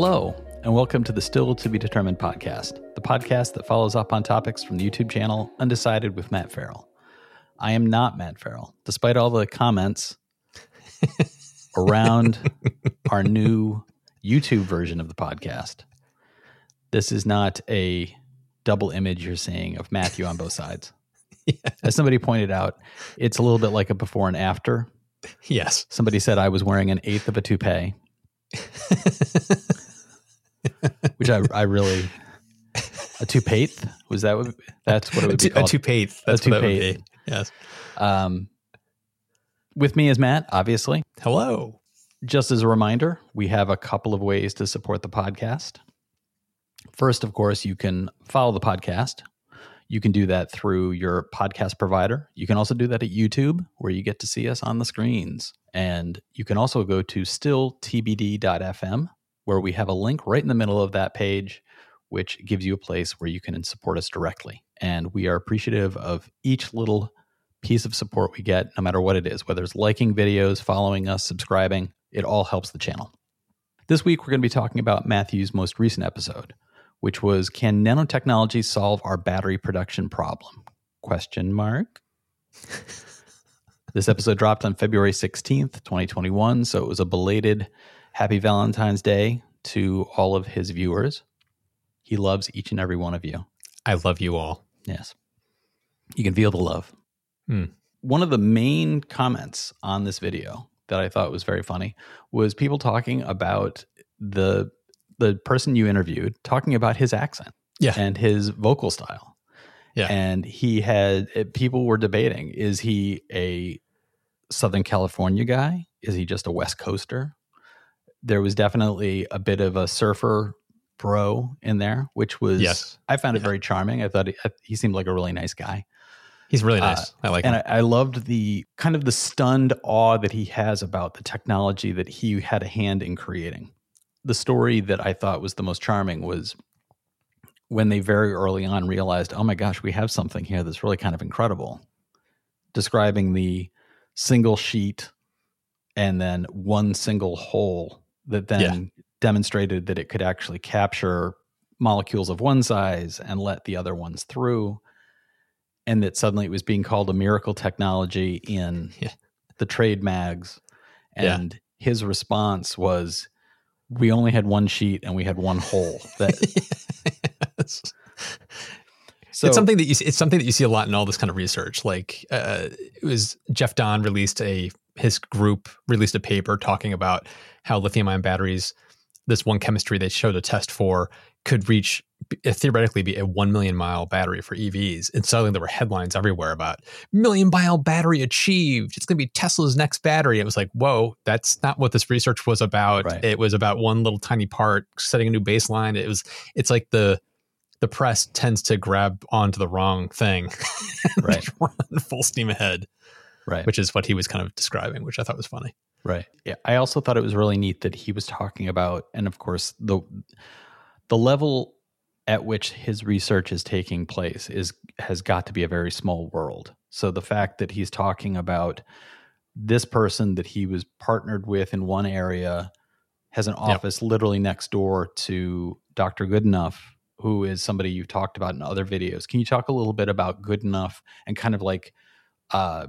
Hello, and welcome to the Still to Be Determined podcast, the podcast that follows up on topics from the YouTube channel Undecided with Matt Farrell. I am not Matt Farrell, despite all the comments around our new YouTube version of the podcast. This is not a double image you're seeing of Matthew on both sides. As somebody pointed out, it's a little bit like a before and after. Yes. Somebody said I was wearing an eighth of a toupee, which I, I really a toupee was that what that's what it would be a, called? toupee. That's A what that would be. Yes. Um, with me is Matt, obviously. Hello. Just as a reminder, we have a couple of ways to support the podcast. First, of course, you can follow the podcast. You can do that through your podcast provider. You can also do that at YouTube, where you get to see us on the screens. And you can also go to stilltbd.fm, where we have a link right in the middle of that page, which gives you a place where you can support us directly. And we are appreciative of each little piece of support we get, no matter what it is, whether it's liking videos, following us, subscribing, it all helps the channel. This week, we're going to be talking about Matthew's most recent episode, which was Can nanotechnology solve our battery production problem? Question mark. this episode dropped on February 16th, 2021, so it was a belated happy Valentine's Day to all of his viewers. He loves each and every one of you. I love you all. Yes. You can feel the love. Hmm. One of the main comments on this video that I thought was very funny was people talking about the the person you interviewed talking about his accent Yeah. and his vocal style. Yeah. And he had people were debating is he a Southern California guy? Is he just a West Coaster? There was definitely a bit of a surfer bro in there, which was Yes. I found it Yeah. very charming. I thought he, he seemed like a really nice guy. He's really Uh, nice. I like and him. I, I loved the kind of the stunned awe that he has about the technology that he had a hand in creating. The story that I thought was the most charming was when they very early on realized, oh my gosh, we have something here that's really kind of incredible. Describing the single sheet and then one single hole that then Yeah. demonstrated that it could actually capture molecules of one size and let the other ones through and that suddenly it was being called a miracle technology in Yeah. the trade mags Yeah. and his response was we only had one sheet and we had one hole that Yes. so it's something that you see, it's something that you see a lot in all this kind of research. Like uh, it was Jeff Dahn released a his group released a paper talking about how lithium ion batteries, this one chemistry they showed a test for, could reach uh, theoretically be a one million mile battery for EVs. And suddenly there were headlines everywhere about million mile battery achieved. It's going to be Tesla's next battery. It was like, whoa, that's not what this research was about. Right. It was about one little tiny part setting a new baseline. It was it's like the the press tends to grab onto the wrong thing Right. run full steam ahead, right which is what he was kind of describing, which I thought was funny. Right. Yeah. I also thought it was really neat that he was talking about, and of course, the the level at which his research is taking place is has got to be a very small world. So the fact that he's talking about this person that he was partnered with in one area has an office literally next door to Dr. Goodenough, who is somebody you've talked about in other videos. Can you talk a little bit about Goodenough and kind of like uh,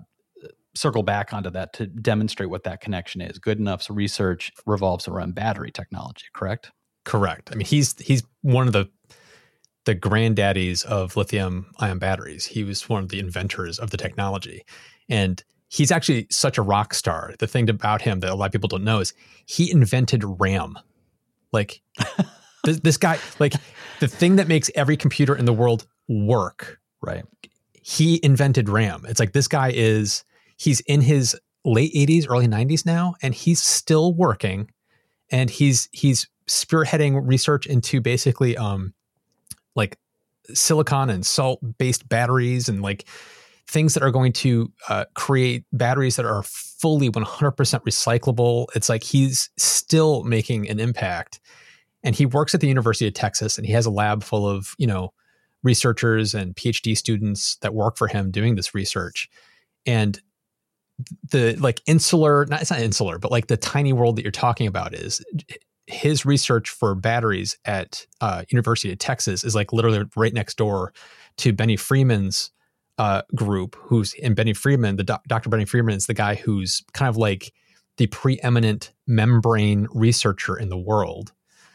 circle back onto that to demonstrate what that connection is. Good Enough's research revolves around battery technology, correct? Correct. I mean, he's he's one of the the granddaddies of lithium ion batteries. He was one of the inventors of the technology, and he's actually such a rock star. The thing about him that a lot of people don't know is he invented RAM. Like this, this guy, like the thing that makes every computer in the world work Right. he invented RAM. It's like this guy is he's in his late 80s, early 90s now, and he's still working. And he's he's spearheading research into basically um like silicon and salt based batteries and like things that are going to uh, create batteries that are fully 100% recyclable. It's like he's still making an impact. And he works at the University of Texas and he has a lab full of, you know, researchers and PhD students that work for him doing this research. And the like insular, not it's not insular, but like the tiny world that you're talking about is his research for batteries at uh, University of Texas is like literally right next door to Benny Freeman's uh, group. Who's in Benny Freeman? The doc, Dr. Benny Freeman is the guy who's kind of like the preeminent membrane researcher in the world.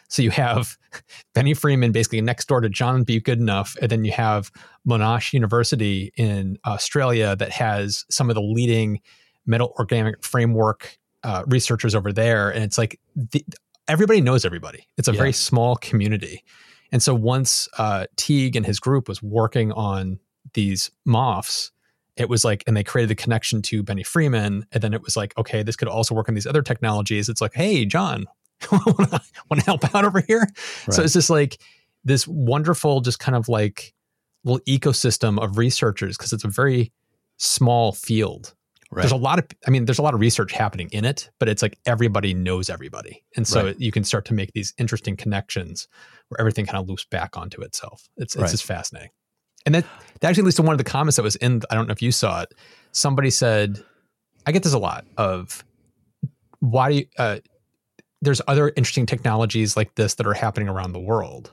So you have Benny Freeman basically next door to John B. Goodenough, and then you have Monash University in Australia that has some of the leading metal organic framework uh, researchers over there, and it's like the, everybody knows everybody. It's a yeah. very small community, and so once uh, Teague and his group was working on these MOFs, it was like, and they created the connection to Benny Freeman, and then it was like, okay, this could also work on these other technologies. It's like, hey, John, want to help out over here? Right. So it's just like this wonderful, just kind of like little ecosystem of researchers because it's a very small field Right. There's a lot of, I mean, there's a lot of research happening in it, but it's like everybody knows everybody. And so right. you can start to make these interesting connections where everything kind of loops back onto itself. It's, it's just fascinating. And that, that actually leads to one of the comments that was in, I don't know if you saw it. Somebody said, I get this a lot of why do you, uh, there's other interesting technologies like this that are happening around the world.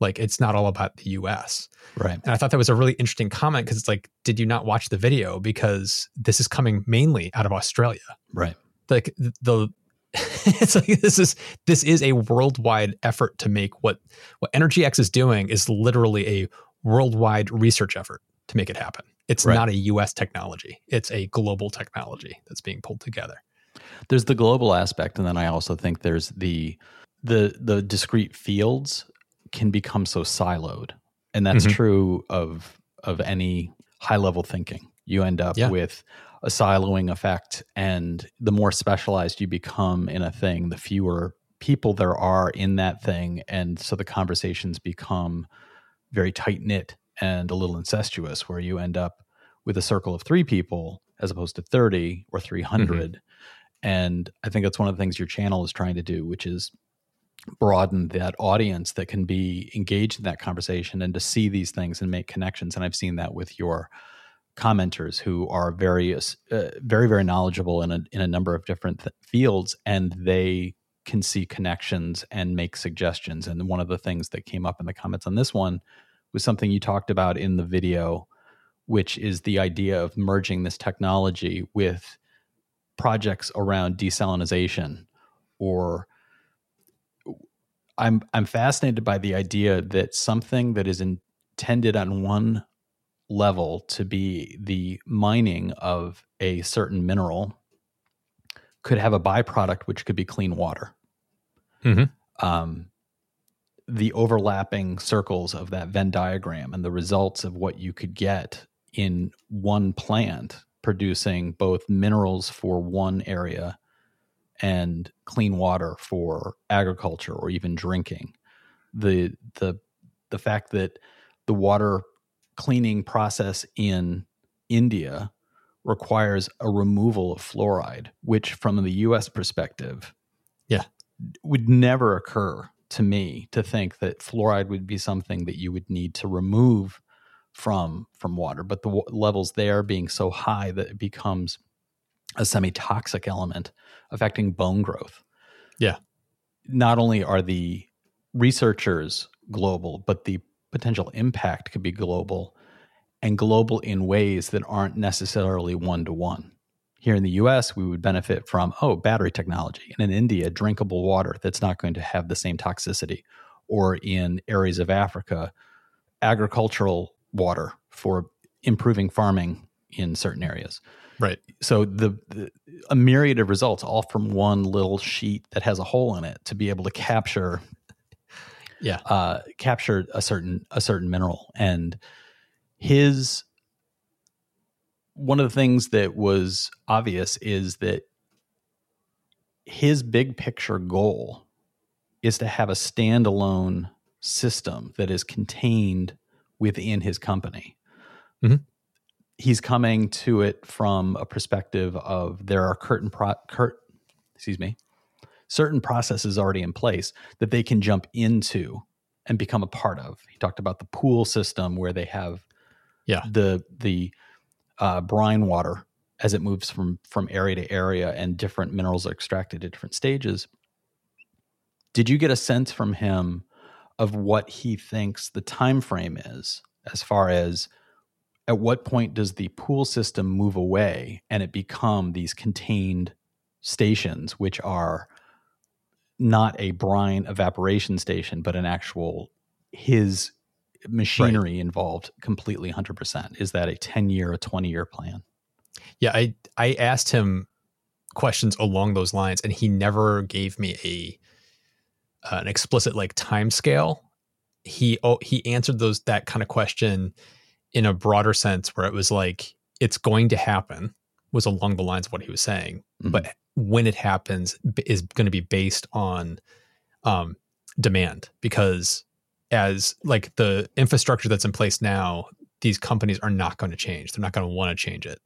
Like it's not all about the US. Right. And I thought that was a really interesting comment because it's like, did you not watch the video? Because this is coming mainly out of Australia. Right. Like the it's like this is this is a worldwide effort to make what what Energy X is doing is literally a worldwide research effort to make it happen. It's right. not a US technology. It's a global technology that's being pulled together. There's the global aspect and then I also think there's the the the discrete fields can become so siloed and that's mm-hmm. true of of any high level thinking you end up yeah. with a siloing effect and the more specialized you become in a thing the fewer people there are in that thing and so the conversations become very tight knit and a little incestuous where you end up with a circle of 3 people as opposed to 30 or 300 mm-hmm. And i think that's one of the things your channel is trying to do which is broaden that audience that can be engaged in that conversation and to see these things and make connections. And I've seen that with your commenters who are very, uh, very, very knowledgeable in a, in a number of different th- fields, and they can see connections and make suggestions. And one of the things that came up in the comments on this one was something you talked about in the video, which is the idea of merging this technology with projects around desalination or I'm I'm fascinated by the idea that something that is intended on one level to be the mining of a certain mineral could have a byproduct which could be clean water. Mm-hmm. Um, the overlapping circles of that Venn diagram and the results of what you could get in one plant producing both minerals for one area and clean water for agriculture or even drinking. The the the fact that the water cleaning process in India requires a removal of fluoride, which from the US perspective, yeah, would never occur to me to think that fluoride would be something that you would need to remove from from water, but the w- levels there being so high that it becomes a semi-toxic element affecting bone growth. Yeah. Not only are the researchers global, but the potential impact could be global and global in ways that aren't necessarily one to one. Here in the US, we would benefit from, oh, battery technology. And in India, drinkable water that's not going to have the same toxicity. Or in areas of Africa, agricultural water for improving farming in certain areas. Right. So the, the, a myriad of results all from one little sheet that has a hole in it to be able to capture yeah uh, capture a certain a certain mineral and his one of the things that was obvious is that his big picture goal is to have a standalone system that is contained within his company. Mm-hmm he's coming to it from a perspective of there are curtain pro, curt, excuse me, certain processes already in place that they can jump into and become a part of. He talked about the pool system where they have yeah the the uh, brine water as it moves from from area to area and different minerals are extracted at different stages. did you get a sense from him of what he thinks the time frame is as far as at what point does the pool system move away and it become these contained stations which are not a brine evaporation station but an actual his machinery right. involved completely 100% is that a 10 year a 20 year plan yeah i i asked him questions along those lines and he never gave me a an explicit like time scale he oh, he answered those that kind of question in a broader sense where it was like it's going to happen was along the lines of what he was saying. Mm-hmm. but when it happens is going to be based on um, demand because as like the infrastructure that's in place now these companies are not going to change. They're not going to want to change it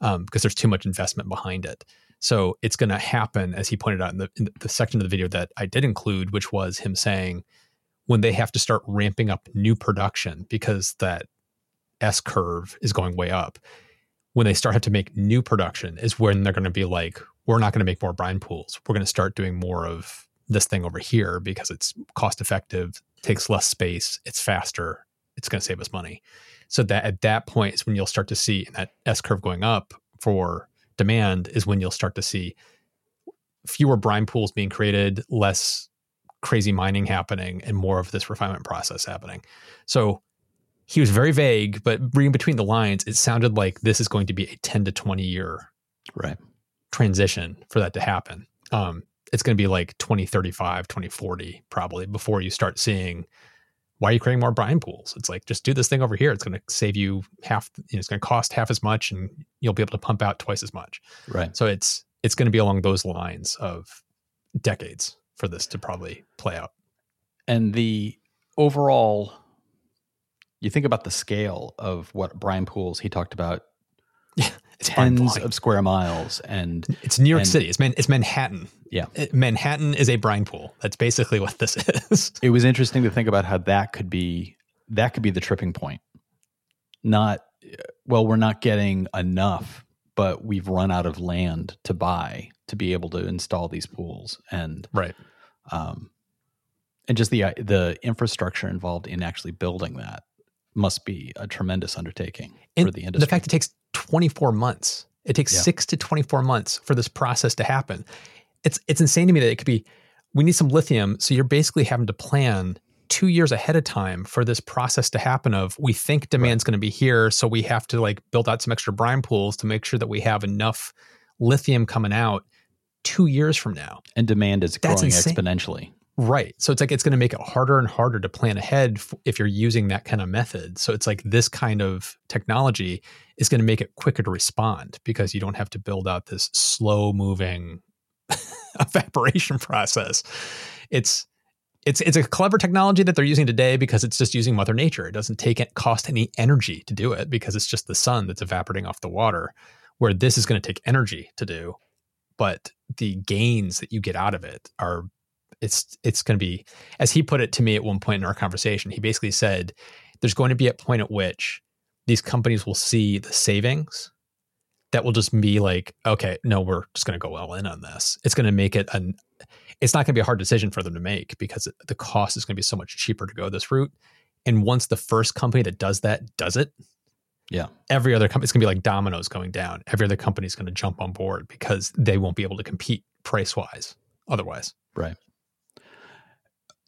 um, because there's too much investment behind it so it's going to happen as he pointed out in the, in the section of the video that i did include which was him saying when they have to start ramping up new production because that S curve is going way up. When they start have to make new production is when they're going to be like, we're not going to make more brine pools. We're going to start doing more of this thing over here because it's cost effective, takes less space, it's faster, it's going to save us money. So that at that point is when you'll start to see that S curve going up for demand is when you'll start to see fewer brine pools being created, less crazy mining happening, and more of this refinement process happening. So he was very vague, but reading between the lines, it sounded like this is going to be a 10 to 20 year right transition for that to happen. Um, it's going to be like 2035, 2040 probably before you start seeing why are you creating more brine pools? It's like just do this thing over here. It's going to save you half. You know, it's going to cost half as much, and you'll be able to pump out twice as much. Right. So it's it's going to be along those lines of decades for this to probably play out. And the overall you think about the scale of what brine pools he talked about yeah, tens of square miles and it's New York and, City. It's Man, it's Manhattan. Yeah. Manhattan is a brine pool. That's basically what this is. it was interesting to think about how that could be that could be the tripping point. Not well, we're not getting enough, but we've run out of land to buy to be able to install these pools and right. Um, and just the the infrastructure involved in actually building that must be a tremendous undertaking and for the industry. The fact it takes 24 months, it takes yeah. six to 24 months for this process to happen. It's it's insane to me that it could be. We need some lithium, so you're basically having to plan two years ahead of time for this process to happen. Of we think demand's right. going to be here, so we have to like build out some extra brine pools to make sure that we have enough lithium coming out two years from now. And demand is That's growing insane. exponentially. Right. So it's like it's going to make it harder and harder to plan ahead if you're using that kind of method. So it's like this kind of technology is going to make it quicker to respond because you don't have to build out this slow moving evaporation process. It's it's it's a clever technology that they're using today because it's just using mother nature. It doesn't take it cost any energy to do it because it's just the sun that's evaporating off the water where this is going to take energy to do but the gains that you get out of it are it's it's going to be as he put it to me at one point in our conversation he basically said there's going to be a point at which these companies will see the savings that will just be like okay no we're just going to go all in on this it's going to make it an it's not going to be a hard decision for them to make because the cost is going to be so much cheaper to go this route. And once the first company that does that does it yeah. every other company it's going to be like dominoes going down. Every other company is going to jump on board because they won't be able to compete price wise otherwise. Right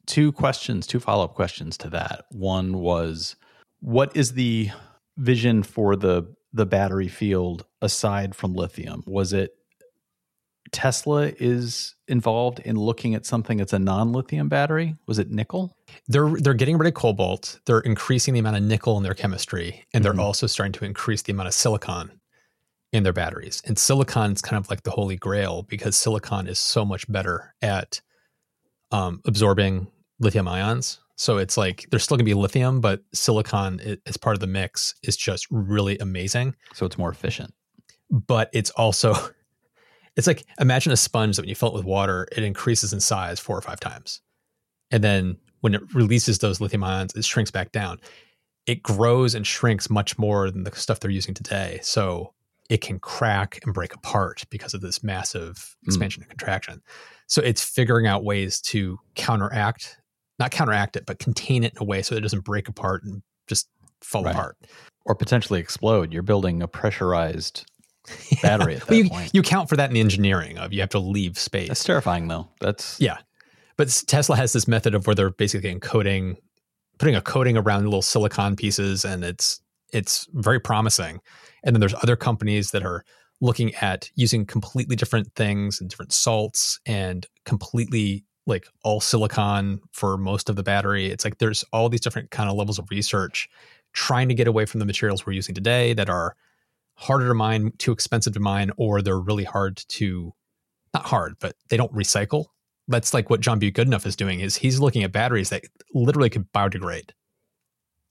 two questions, two follow up questions to that. One was, what is the vision for the the battery field aside from lithium? Was it Tesla is involved in looking at something that's a non-lithium battery? Was it nickel? They're they're getting rid of cobalt. They're increasing the amount of nickel in their chemistry, and they're mm-hmm. also starting to increase the amount of silicon in their batteries. And silicon is kind of like the holy grail because silicon is so much better at um, absorbing lithium ions. So it's like there's still gonna be lithium, but silicon as part of the mix is just really amazing. So it's more efficient. But it's also, it's like imagine a sponge that when you fill it with water, it increases in size four or five times. And then when it releases those lithium ions, it shrinks back down. It grows and shrinks much more than the stuff they're using today. So it can crack and break apart because of this massive Mm. expansion and contraction. So it's figuring out ways to counteract, not counteract it, but contain it in a way so it doesn't break apart and just fall Right. apart. or potentially explode. You're building a pressurized battery at that Well, you, point. you count for that in the engineering of you have to leave space. That's terrifying, though. That's Yeah. But Tesla has this method of where they're basically encoding, putting a coating around little silicon pieces, and it's it's very promising. And then there's other companies that are looking at using completely different things and different salts and completely like all silicon for most of the battery. It's like there's all these different kind of levels of research trying to get away from the materials we're using today that are harder to mine, too expensive to mine, or they're really hard to not hard, but they don't recycle. That's like what John B. Goodenough is doing is he's looking at batteries that literally could biodegrade.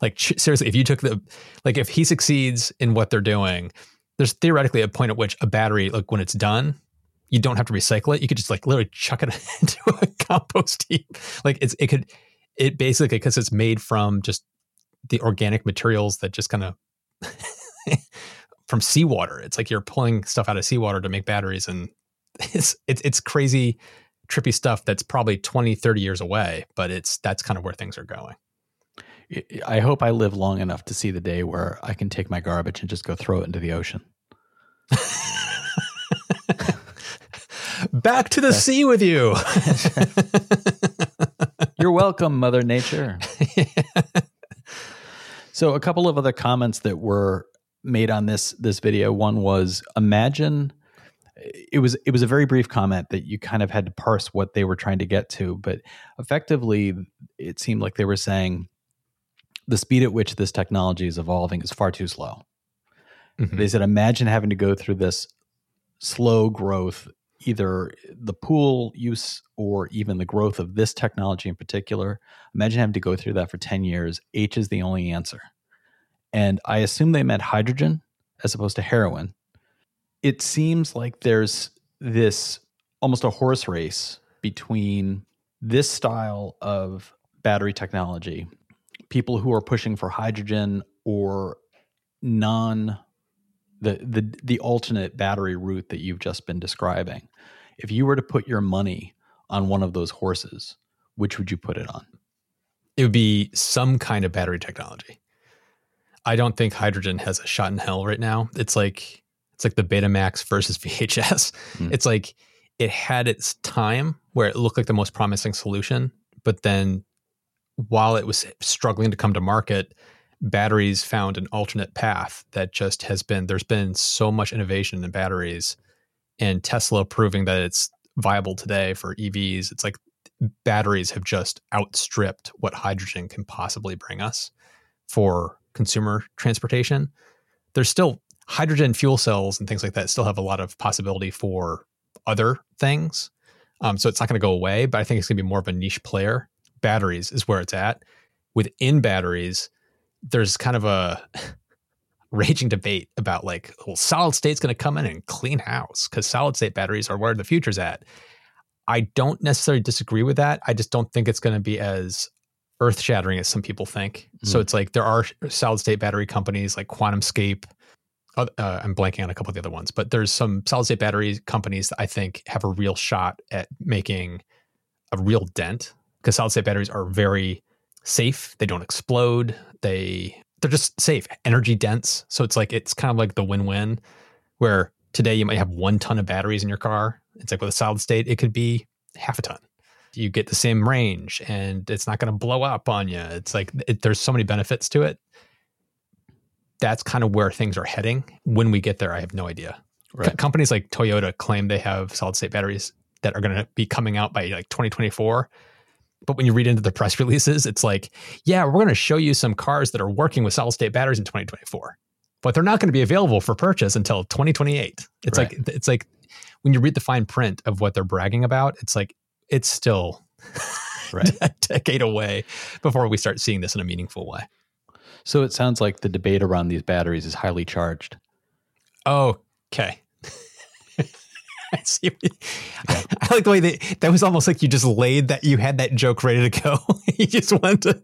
Like seriously, if you took the like if he succeeds in what they're doing, there's theoretically a point at which a battery, like when it's done, you don't have to recycle it. You could just like literally chuck it into a compost heap. Like it's it could it basically because it's made from just the organic materials that just kind of from seawater. It's like you're pulling stuff out of seawater to make batteries and it's it's it's crazy trippy stuff that's probably 20 30 years away but it's that's kind of where things are going I hope I live long enough to see the day where I can take my garbage and just go throw it into the ocean. Back to the sea with you You're welcome, Mother Nature. So a couple of other comments that were made on this this video. One was imagine it was it was a very brief comment that you kind of had to parse what they were trying to get to, but effectively it seemed like they were saying the speed at which this technology is evolving is far too slow. Mhm. They said imagine having to go through this slow growth either the pool use or even the growth of this technology in particular imagine having to go through that for 10 years. H is the only answer. And i assume they meant hydrogen as opposed to heroin. It seems like there's this almost a horse race between this style of battery technology people who are pushing for hydrogen or non the the the alternate battery route that you've just been describing. If you were to put your money on one of those horses which would you put it on? It would be some kind of battery technology. I don't think hydrogen has a shot in hell right now. It's like it's like the betamax versus vhs Hmm. it's like it had its time where it looked like the most promising solution but then while it was struggling to come to market batteries found an alternate path that just has been there's been so much innovation in batteries and tesla proving that it's viable today for evs it's like batteries have just outstripped what hydrogen can possibly bring us for consumer transportation. There's still hydrogen fuel cells and things like that still have a lot of possibility for other things. Um, so it's not going to go away but i think it's going to be more of a niche player. Batteries is where it's at. Within batteries there's kind of a raging debate about like, well, solid state's going to come in and clean house because solid state batteries are where the future's at. I don't necessarily disagree with that. I just don't think it's going to be as earth shattering as some people think. So Mm. it's like there are solid state battery companies like QuantumScape. Uh, uh, I'm blanking on a couple of the other ones, but there's some solid state battery companies that I think have a real shot at making a real dent because solid state batteries are very safe. They don't explode. They they're just safe, energy dense. So it's like it's kind of like the win-win where today you might have one ton of batteries in your car. It's like with a solid state, it could be half a ton. You get the same range and it's not going to blow up on you. It's like it, there's so many benefits to it. That's kind of where things are heading. When we get there, I have no idea. Right. Co- companies like Toyota claim they have solid state batteries that are going to be coming out by like 2024. But when you read into the press releases, it's like, yeah, we're going to show you some cars that are working with solid state batteries in 2024, but they're not going to be available for purchase until 2028. It's Right. like it's like when you read the fine print of what they're bragging about, it's like it's still right a decade away before we start seeing this in a meaningful way. so it sounds like the debate around these batteries is highly charged Okay. I see. what you- I like the way that that was almost like you just laid that you had that joke ready to go. you just went to.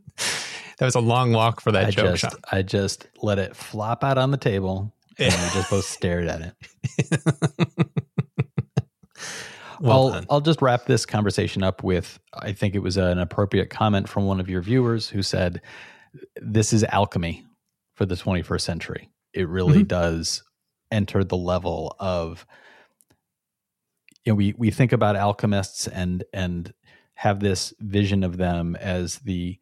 That was a long walk for that I joke, just. I just let it flop out on the table and we just both stared at it. well I'll, I'll just wrap this conversation up with I think it was an appropriate comment from one of your viewers who said, This is alchemy for the 21st century. It really mm-hmm. does enter the level of you know we we think about alchemists and and have this vision of them as the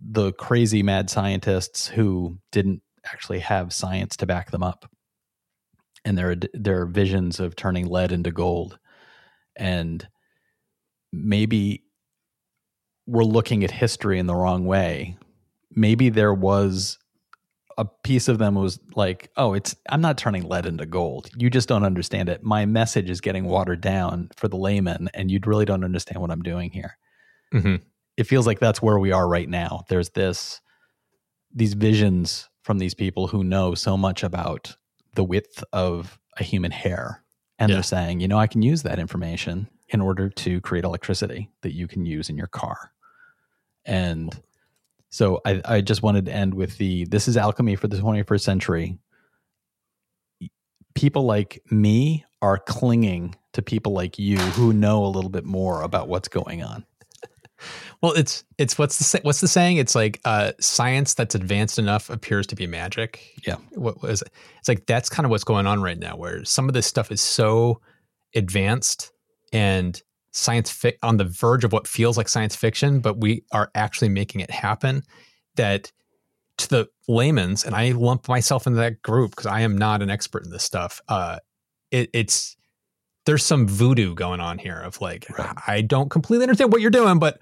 the crazy mad scientists who didn't actually have science to back them up. And their their visions of turning lead into gold. And maybe we're looking at history in the wrong way. Maybe there was a piece of them was like oh it's i'm not turning lead into gold you just don't understand it my message is getting watered down for the layman and you really don't understand what i'm doing here mm-hmm. it feels like that's where we are right now there's this these visions from these people who know so much about the width of a human hair and yeah. they're saying, you know, I can use that information in order to create electricity that you can use in your car. And so I, I just wanted to end with the this is alchemy for the 21st century. People like me are clinging to people like you who know a little bit more about what's going on. Well, it's it's what's the what's the saying? It's like uh, science that's advanced enough appears to be magic. Yeah. What was it? It's like that's kind of what's going on right now, where some of this stuff is so advanced and science fi- on the verge of what feels like science fiction, but we are actually making it happen. That to the layman's, and I lump myself into that group because I am not an expert in this stuff. Uh, it, it's there's some voodoo going on here of like right. I don't completely understand what you're doing, but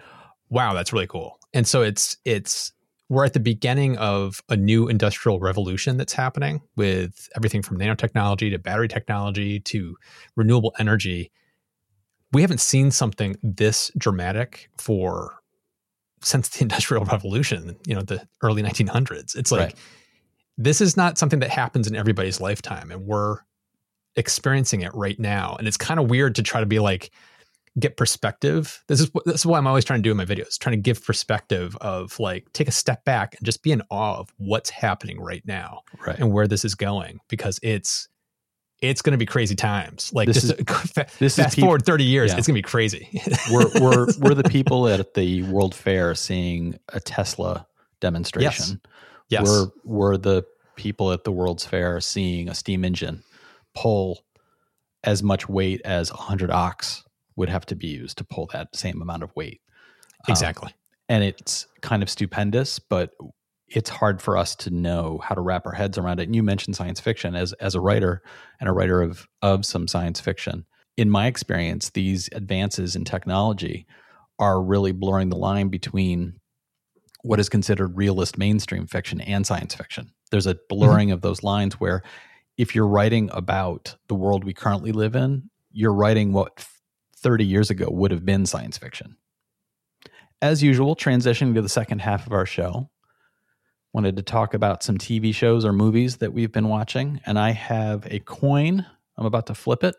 wow, that's really cool. And so it's it's we're at the beginning of a new industrial revolution that's happening with everything from nanotechnology to battery technology to renewable energy. We haven't seen something this dramatic for since the industrial revolution, you know, the early 1900s. It's like right. this is not something that happens in everybody's lifetime and we're experiencing it right now. And it's kind of weird to try to be like, get perspective. This is this is what I'm always trying to do in my videos, trying to give perspective of like take a step back and just be in awe of what's happening right now right. and where this is going because it's it's going to be crazy times. Like this just is, this fast forward 30 years, yeah. it's going to be crazy. we're we're we're the people at the World Fair seeing a Tesla demonstration. Yes. yes. We're we're the people at the World's Fair seeing a steam engine pull as much weight as 100 ox would have to be used to pull that same amount of weight. Um, exactly. Um, and it's kind of stupendous, but it's hard for us to know how to wrap our heads around it. And you mentioned science fiction as as a writer and a writer of of some science fiction. In my experience, these advances in technology are really blurring the line between what is considered realist mainstream fiction and science fiction. There's a mm-hmm. blurring mm-hmm. of those lines where if you're writing about the world we currently live in, you're writing what 30 years ago would have been science fiction. As usual, transitioning to the second half of our show, wanted to talk about some TV shows or movies that we've been watching. And I have a coin. I'm about to flip it.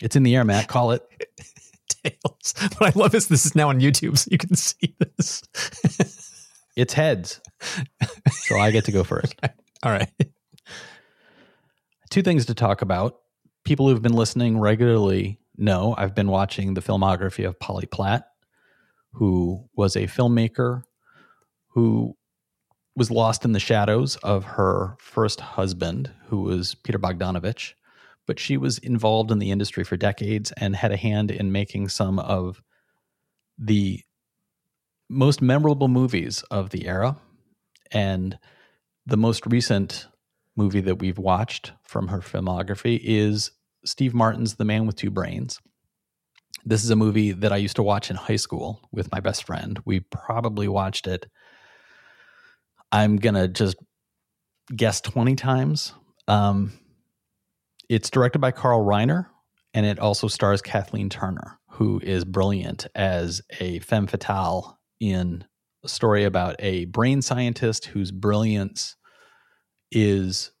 it's in the air, Matt. Call it. Tails. What I love is this is now on YouTube, so you can see this. it's heads. So I get to go first. All right. Two things to talk about. People who've been listening regularly know I've been watching the filmography of Polly Platt, who was a filmmaker who was lost in the shadows of her first husband, who was Peter Bogdanovich. But she was involved in the industry for decades and had a hand in making some of the most memorable movies of the era. And the most recent movie that we've watched from her filmography is Steve Martin's The Man with Two Brains. This is a movie that I used to watch in high school with my best friend. We probably watched it, I'm to just guess 20 times. Um, it's directed by Carl Reiner, and it also stars Kathleen Turner, who is brilliant as a femme fatale in a story about a brain scientist whose brilliance is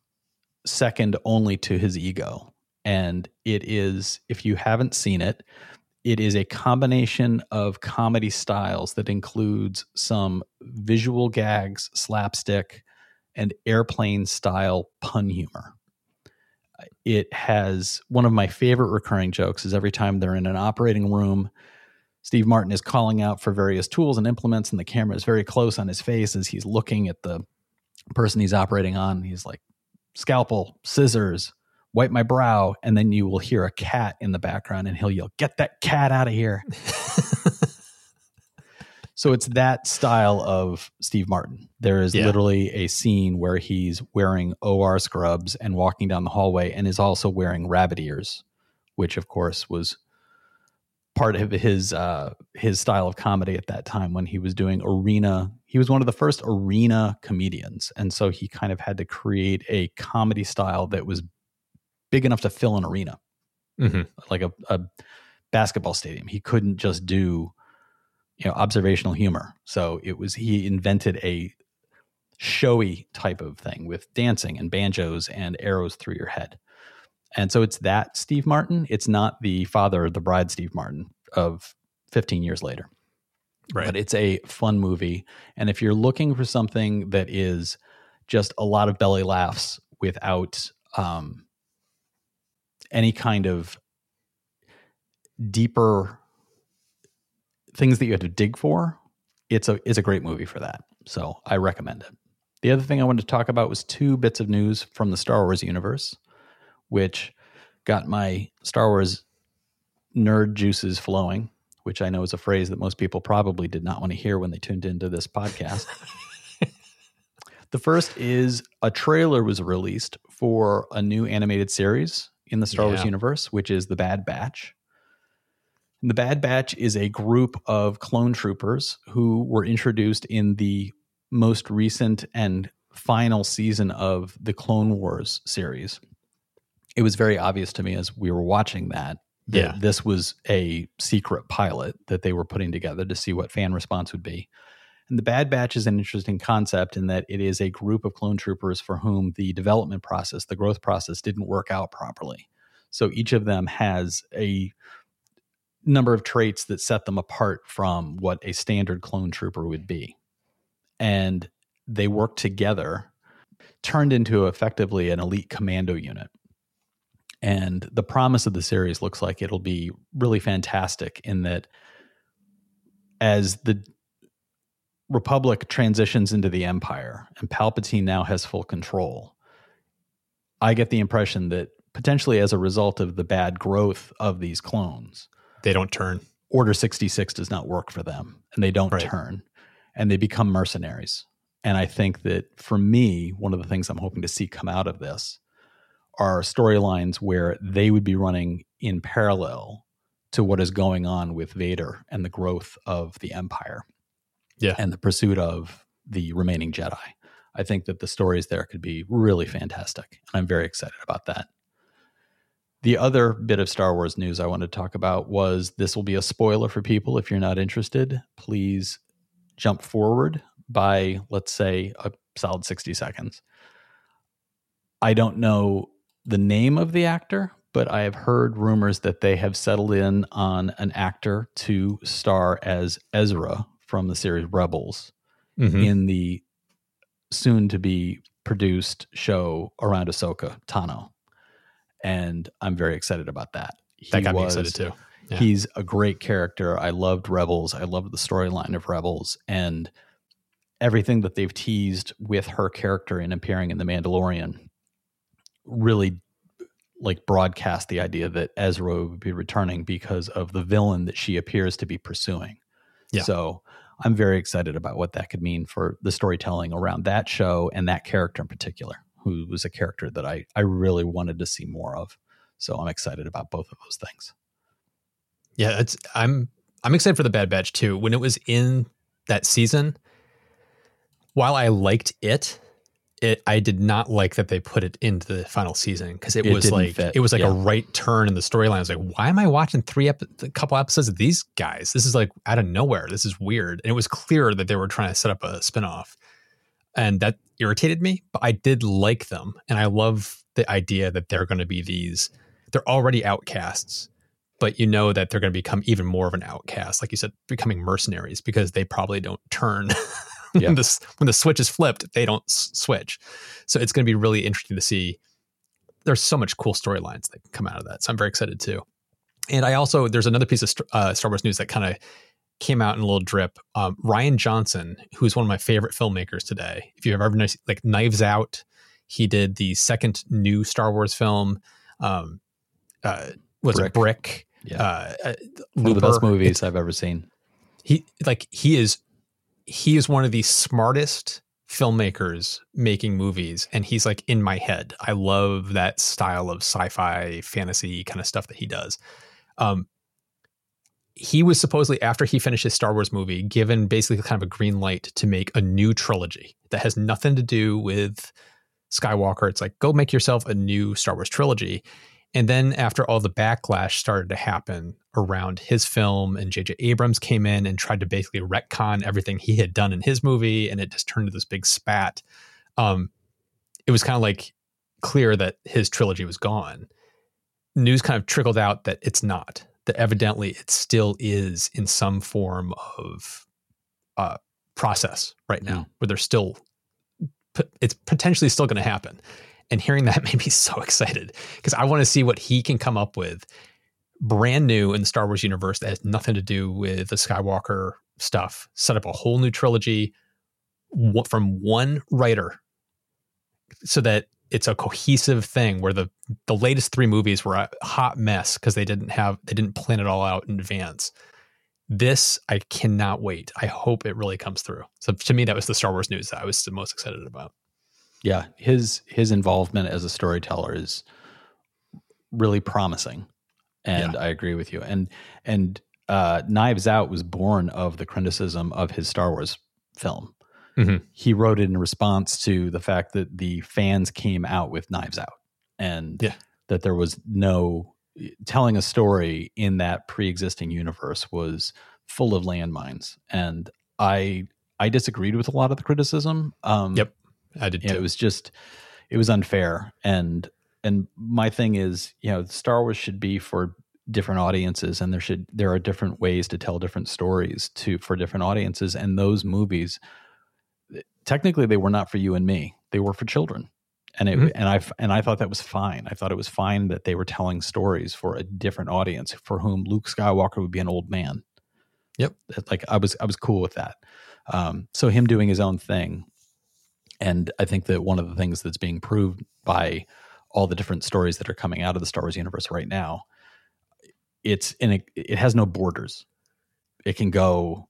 second only to his ego. And it is, if you haven't seen it, it is a combination of comedy styles that includes some visual gags, slapstick, and airplane style pun humor. It has one of my favorite recurring jokes is every time they're in an operating room, Steve Martin is calling out for various tools and implements, and the camera is very close on his face as he's looking at the person he's operating on. He's like, scalpel, scissors, wipe my brow, and then you will hear a cat in the background, and he'll yell, "Get that cat out of here!" so it's that style of Steve Martin. There is Yeah. literally a scene where he's wearing OR scrubs and walking down the hallway, and is also wearing rabbit ears, which of course was part of his uh, his style of comedy at that time when he was doing arena. He was one of the first arena comedians, and so he kind of had to create a comedy style that was big enough to fill an arena, hmm like a, a basketball stadium. He couldn't just do you know observational humor, so it was he invented a showy type of thing with dancing and banjos and arrows through your head. And so it's that Steve Martin. It's not the father of the bride, Steve Martin, of 15 years later. Right. But it's a fun movie. And if you're looking for something that is just a lot of belly laughs without um, any kind of deeper things that you have to dig for, it's a it's a great movie for that. So I recommend it. The other thing I wanted to talk about was two bits of news from the Star Wars universe, which got my Star Wars nerd juices flowing, which I know is a phrase that most people probably did not want to hear when they tuned into this podcast. the first is a trailer was released for a new animated series in the Star Wars universe, which is The Bad Batch. And the Bad Batch is a group of clone troopers who were introduced in the most recent and final season of the Clone Wars series. It was very obvious to me as we were watching that that Yeah. this was a secret pilot that they were putting together to see what fan response would be. And the Bad Batch is an interesting concept in that it is a group of clone troopers for whom the development process, the growth process, didn't work out properly. So each of them has a number of traits that set them apart from what a standard clone trooper would be. And they work together, turned into effectively an elite commando unit. And the promise of the series looks like it'll be really fantastic in that as the Republic transitions into the Empire and Palpatine now has full control, I get the impression that potentially as a result of the bad growth of these clones, They don't turn. Order 66 does not work for them and they don't Right. turn and they become mercenaries. And I think that for me, one of the things I'm hoping to see come out of this are storylines where they would be running in parallel to what is going on with Vader and the growth of the Empire. Yeah. And the pursuit of the remaining Jedi. I think that the stories there could be really fantastic. And I'm very excited about that. The other bit of Star Wars news I wanted to talk about was this will be a spoiler for people. If you're not interested, please jump forward by, let's say, a solid 60 seconds. I don't know the name of the actor, but I have heard rumors that they have settled in on an actor to star as Ezra from the series Rebels Mhm. in the soon to be produced show around Ahsoka Tano. And I'm very excited about that. He That got me excited too. Yeah. He's a great character. I loved Rebels. I loved the storyline of Rebels and everything that they've teased with her character in appearing in The Mandalorian really like broadcast the idea that Ezra would be returning because of the villain that she appears to be pursuing. Yeah. So I'm very excited about what that could mean for the storytelling around that show and that character in particular, who was a character that I, I really wanted to see more of. So I'm excited about both of those things. Yeah, it's I'm I'm excited for the Bad Batch too. When it was in that season, while I liked it, it I did not like that they put it into the final season because it, It was like fit, it was like yeah. a right turn in the storyline. I was like, why am I watching three ep- a couple episodes of these guys? This is like out of nowhere. This is weird. And it was clear that they were trying to set up a spinoff. And that irritated me, but I did like them. And I love the idea that they're going to be these, they're already outcasts, but you know that they're going to become even more of an outcast. Like you said, becoming mercenaries because they probably don't turn Yeah. when, this, when the switch is flipped, they don't s- switch. So it's going to be really interesting to see. There's so much cool storylines that come out of that. So I'm very excited too. And I also there's another piece of uh, Star Wars news that kind of came out in a little drip. Um, Rian Johnson, who's one of my favorite filmmakers today. If you've ever noticed, like Knives Out, he did the second new Star Wars film. Um, uh, was Brick. it Brick? Yeah. Uh, uh, One of the best movies I've ever seen. He like he is he is one of the smartest filmmakers making movies and he's like in my head. I love that style of sci-fi fantasy kind of stuff that he does. Um he was supposedly after he finished his Star Wars movie given basically kind of a green light to make a new trilogy that has nothing to do with Skywalker. It's like go make yourself a new Star Wars trilogy. And then after all the backlash started to happen around his film and JJ Abrams came in and tried to basically retcon everything he had done in his movie and it just turned to this big spat. Um it was kind of like clear that his trilogy was gone. News kind of trickled out that it's not. That evidently it still is in some form of uh process right now Mm. where there's still it's potentially still going to happen. And hearing that made me so excited because I want to see what he can come up with brand new in the Star Wars universe that has nothing to do with the Skywalker stuff. Set up a whole new trilogy from one writer so that it's a cohesive thing where the the latest three movies were a hot mess because they didn't have they didn't plan it all out in advance. This I cannot wait. I hope it really comes through. So to me, that was the Star Wars news that I was the most excited about. Yeah, his his involvement as a storyteller is really promising, and I agree with you. And and uh, Knives Out was born of the criticism of his Star Wars film. Mhm. He wrote it in response to the fact that the fans came out with Knives Out, and Yeah. that there was no telling a story in that pre-existing universe was full of landmines, and I I disagreed with a lot of the criticism. Um, Yep. I did yeah, too. it was just it was unfair. And and my thing is you know star wars should be for different audiences and there should there are different ways to tell different stories to for different audiences. And those movies technically they were not for you and me. They were for children. And it Mhm. and i and i thought that was fine. I thought it was fine that they were telling stories for a different audience for whom luke skywalker would be an old man. Yep. Like i was i was cool with that. Um, so him doing his own thing and I think that one of the things that's being proved by all the different stories that are coming out of the Star Wars universe right now, it's in a, it has no borders. It can go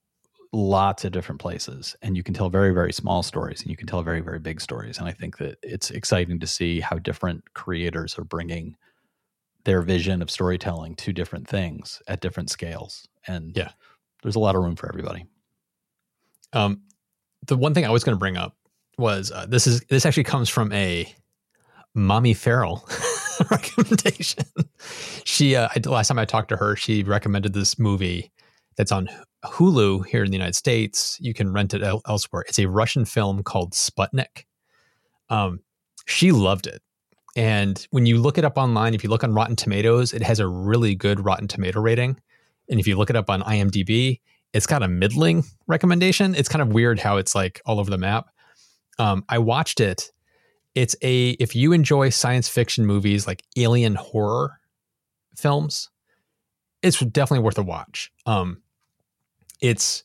lots of different places, and you can tell very very small stories, and you can tell very very big stories. And I think that it's exciting to see how different creators are bringing their vision of storytelling to different things at different scales. And Yeah. there's a lot of room for everybody. Um, the one thing I was going to bring up was uh, this is this actually comes from a mommy Ferrell recommendation. She uh, I, last time I talked to her, she recommended this movie that's on Hulu here in the United States. You can rent it el- elsewhere. It's a Russian film called Sputnik. Um, she loved it. And when you look it up online, if you look on Rotten Tomatoes, it has a really good Rotten Tomato rating. And if you look it up on IMDb, it's got a middling recommendation. It's kind of weird how it's like all over the map. Um, I watched it. It's a if you enjoy science fiction movies like alien horror films, it's definitely worth a watch. Um, it's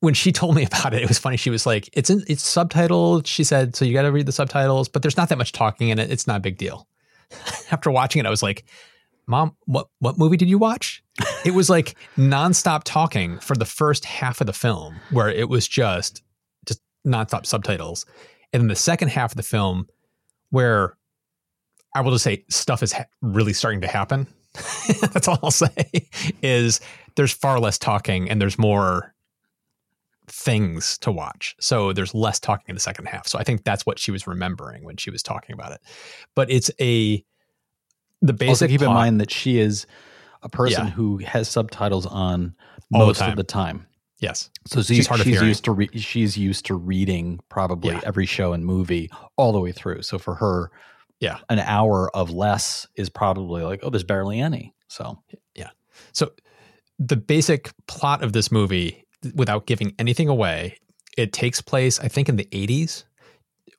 when she told me about it, it was funny. She was like, "It's in, it's subtitled." She said, "So you got to read the subtitles, but there's not that much talking in it. It's not a big deal." After watching it, I was like, "Mom, what what movie did you watch?" it was like nonstop talking for the first half of the film, where it was just just nonstop subtitles, and then the second half of the film, where I will just say stuff is ha- really starting to happen. That's all I'll say. Is there's far less talking and there's more things to watch. So there's less talking in the second half. So I think that's what she was remembering when she was talking about it. But it's a the basic also keep in mind that she is a person Yeah. who has subtitles on All the most of the time. Yes. So she- She's hard she's used to re- she's used to reading probably Yeah. every show and movie all the way through. So for her, Yeah. an hour of less is probably like, oh, there's barely any. So yeah. So the basic plot of this movie, without giving anything away, It takes place, I think, in the 80s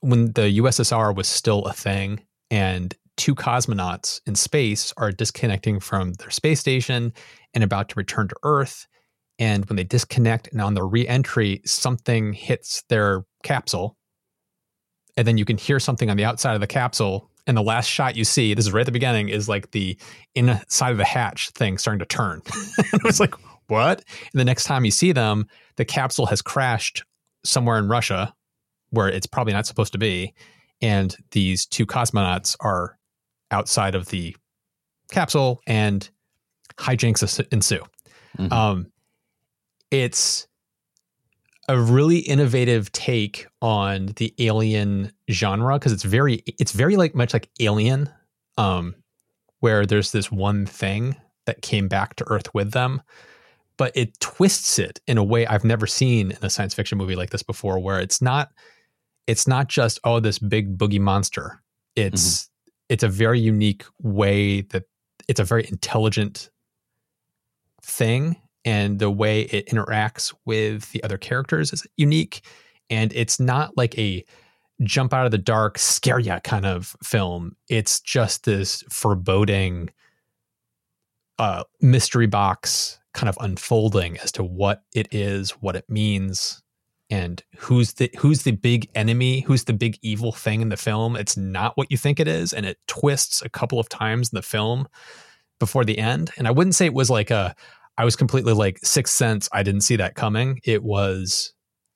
when the USSR was still a thing, and two cosmonauts in space are disconnecting from their space station and about to return to Earth. And when they disconnect and on the re entry, something hits their capsule. And then you can hear something on the outside of the capsule. And the last shot you see, this is right at the beginning, is like the inside of the hatch thing starting to turn. and it was like, what? And the next time you see them, the capsule has crashed somewhere in Russia where it's probably not supposed to be. And these two cosmonauts are outside of the capsule and hijinks ensue. Mm-hmm. Um, it's a really innovative take on the alien genre because it's very it's very like much like alien um where there's this one thing that came back to earth with them but it twists it in a way I've never seen in a science fiction movie like this before where it's not it's not just oh this big boogie monster it's mm-hmm. it's a very unique way that it's a very intelligent thing and the way it interacts with the other characters is unique and it's not like a jump out of the dark scare you kind of film. It's just this foreboding uh, mystery box kind of unfolding as to what it is what it means and who's the who's the big enemy who's the big evil thing in the film. It's not what you think it is and it twists a couple of times in the film before the end and i wouldn't say it was like a I was completely like sixth sense. I didn't see that coming. It was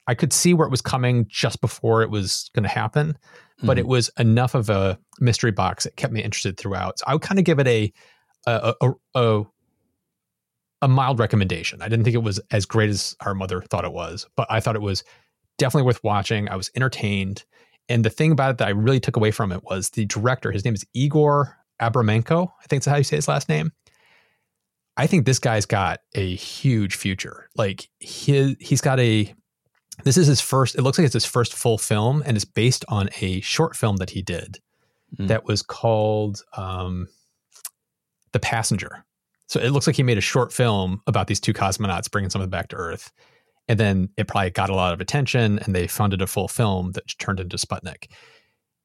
I could see where it was coming just before it was going to happen, but mm-hmm. it was enough of a mystery box that kept me interested throughout. So I would kind of give it a a, a a, a mild recommendation. I didn't think it was as great as our mother thought it was, but I thought it was definitely worth watching. I was entertained, and the thing about it that I really took away from it was the director. His name is Igor Abramenko. I think that's how you say his last name. I think this guy's got a huge future. Like he he's got a this is his first it looks like it's his first full film and it's based on a short film that he did mm. that was called um, The Passenger. So it looks like he made a short film about these two cosmonauts bringing something back to Earth. And then it probably got a lot of attention and they funded a full film that turned into Sputnik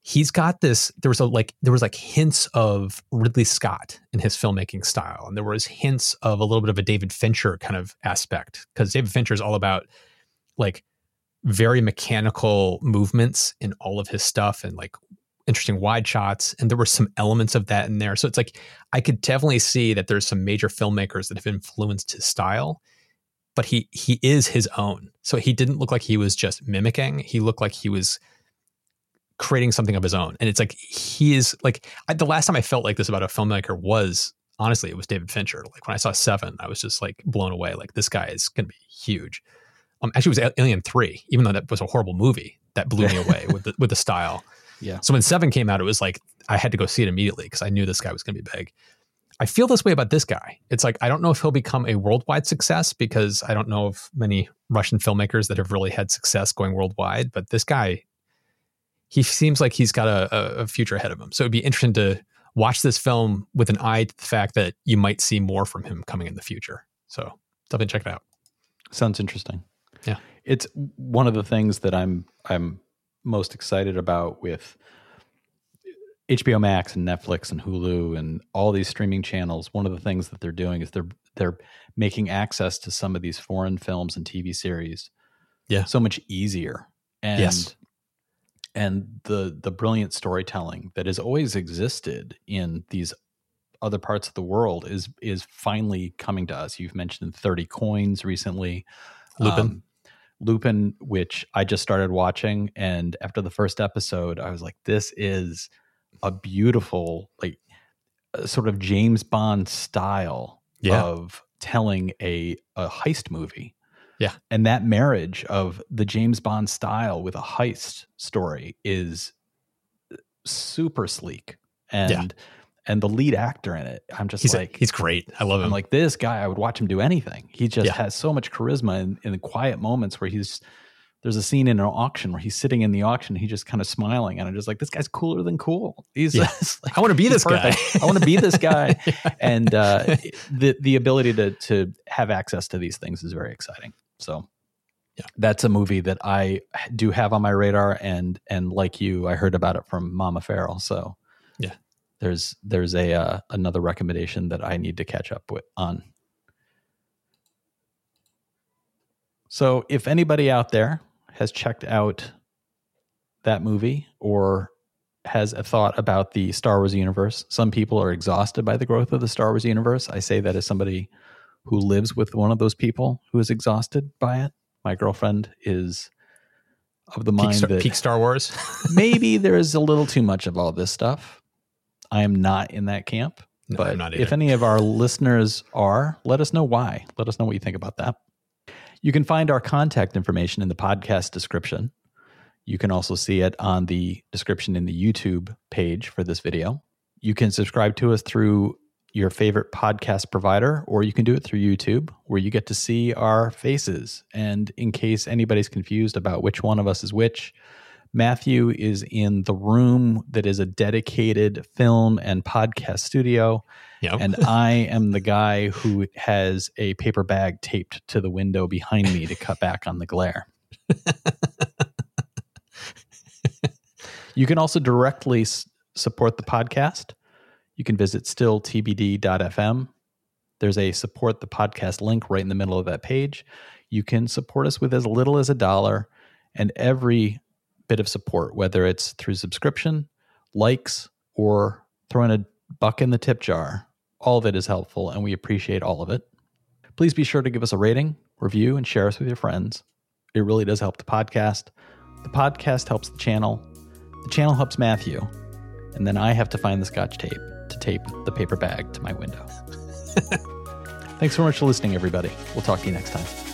he's got this there was a like there was like hints of ridley scott in his filmmaking style and there was hints of a little bit of a david fincher kind of aspect because david fincher is all about like very mechanical movements in all of his stuff and like interesting wide shots and there were some elements of that in there. So it's like i could definitely see that there's some major filmmakers that have influenced his style but he he is his own. So he didn't look like he was just mimicking. He looked like he was creating something of his own. And it's like he is like I, the last time I felt like this about a filmmaker was honestly it was David Fincher. Like when I saw Seven, I was just like blown away. Like this guy is going to be huge. Um, actually, it was Alien Three, even though that was a horrible movie. That blew me away with the with the style. Yeah. So when Seven came out, it was like I had to go see it immediately because I knew this guy was going to be big. I feel this way about this guy. It's like I don't know if he'll become a worldwide success because I don't know of many Russian filmmakers that have really had success going worldwide. But this guy he seems like he's got a, a future ahead of him. So it'd be interesting to watch this film with an eye to the fact that you might see more from him coming in the future. So definitely check it out. Sounds interesting. Yeah. It's one of the things that I'm I'm most excited about with HBO Max and Netflix and Hulu and all these streaming channels. One of the things that they're doing is they're they're making access to some of these foreign films and TV series yeah. so much easier. And yes and the the brilliant storytelling that has always existed in these other parts of the world is is finally coming to us. You've mentioned Thirty Coins recently, Lupin, um, Lupin, which I just started watching, and after the first episode, I was like, "This is a beautiful, like, sort of James Bond style yeah. of telling a a heist movie." Yeah. And that marriage of the James Bond style with a heist story is super sleek. And yeah. and the lead actor in it, I'm just he's like a, he's great. I love him. I'm like this guy, I would watch him do anything. He just yeah. has so much charisma in, in the quiet moments where he's there's a scene in an auction where he's sitting in the auction, he just kind of smiling, and I'm just like, this guy's cooler than cool. He's yeah. like, I want to be this perfect. guy. I want to be this guy, yeah. and uh, the the ability to to have access to these things is very exciting. So Yeah. That's a movie that I do have on my radar and and like you, I heard about it from Mama Ferrell. So Yeah. There's there's a uh, another recommendation that I need to catch up with on. So if anybody out there has checked out that movie or has a thought about the Star Wars universe, some people are exhausted by the growth of the Star Wars universe. I say that as somebody who lives with one of those people who is exhausted by it. My girlfriend is of the Peak mind Star, that peak Star Wars. maybe there is a little too much of all this stuff. I am not in that camp. No, but if any of our listeners are, let us know why. Let us know what you think about that. You can find our contact information in the podcast description. You can also see it on the description in the YouTube page for this video. You can subscribe to us through your favorite podcast provider, or you can do it through YouTube, where you get to see our faces. And in case anybody's confused about which one of us is which, Matthew is in the room that is a dedicated film and podcast studio. Yep. And I am the guy who has a paper bag taped to the window behind me to cut back on the glare. you can also directly s- support the podcast. You can visit stilltbd.fm. There's a support the podcast link right in the middle of that page. You can support us with as little as a dollar, and every bit of support, whether it's through subscription, likes, or throwing a buck in the tip jar, all of it is helpful, and we appreciate all of it. Please be sure to give us a rating, review, and share us with your friends. It really does help the podcast. The podcast helps the channel. The channel helps Matthew. And then I have to find the scotch tape tape the paper bag to my window. Thanks so much for listening, everybody. We'll talk to you next time.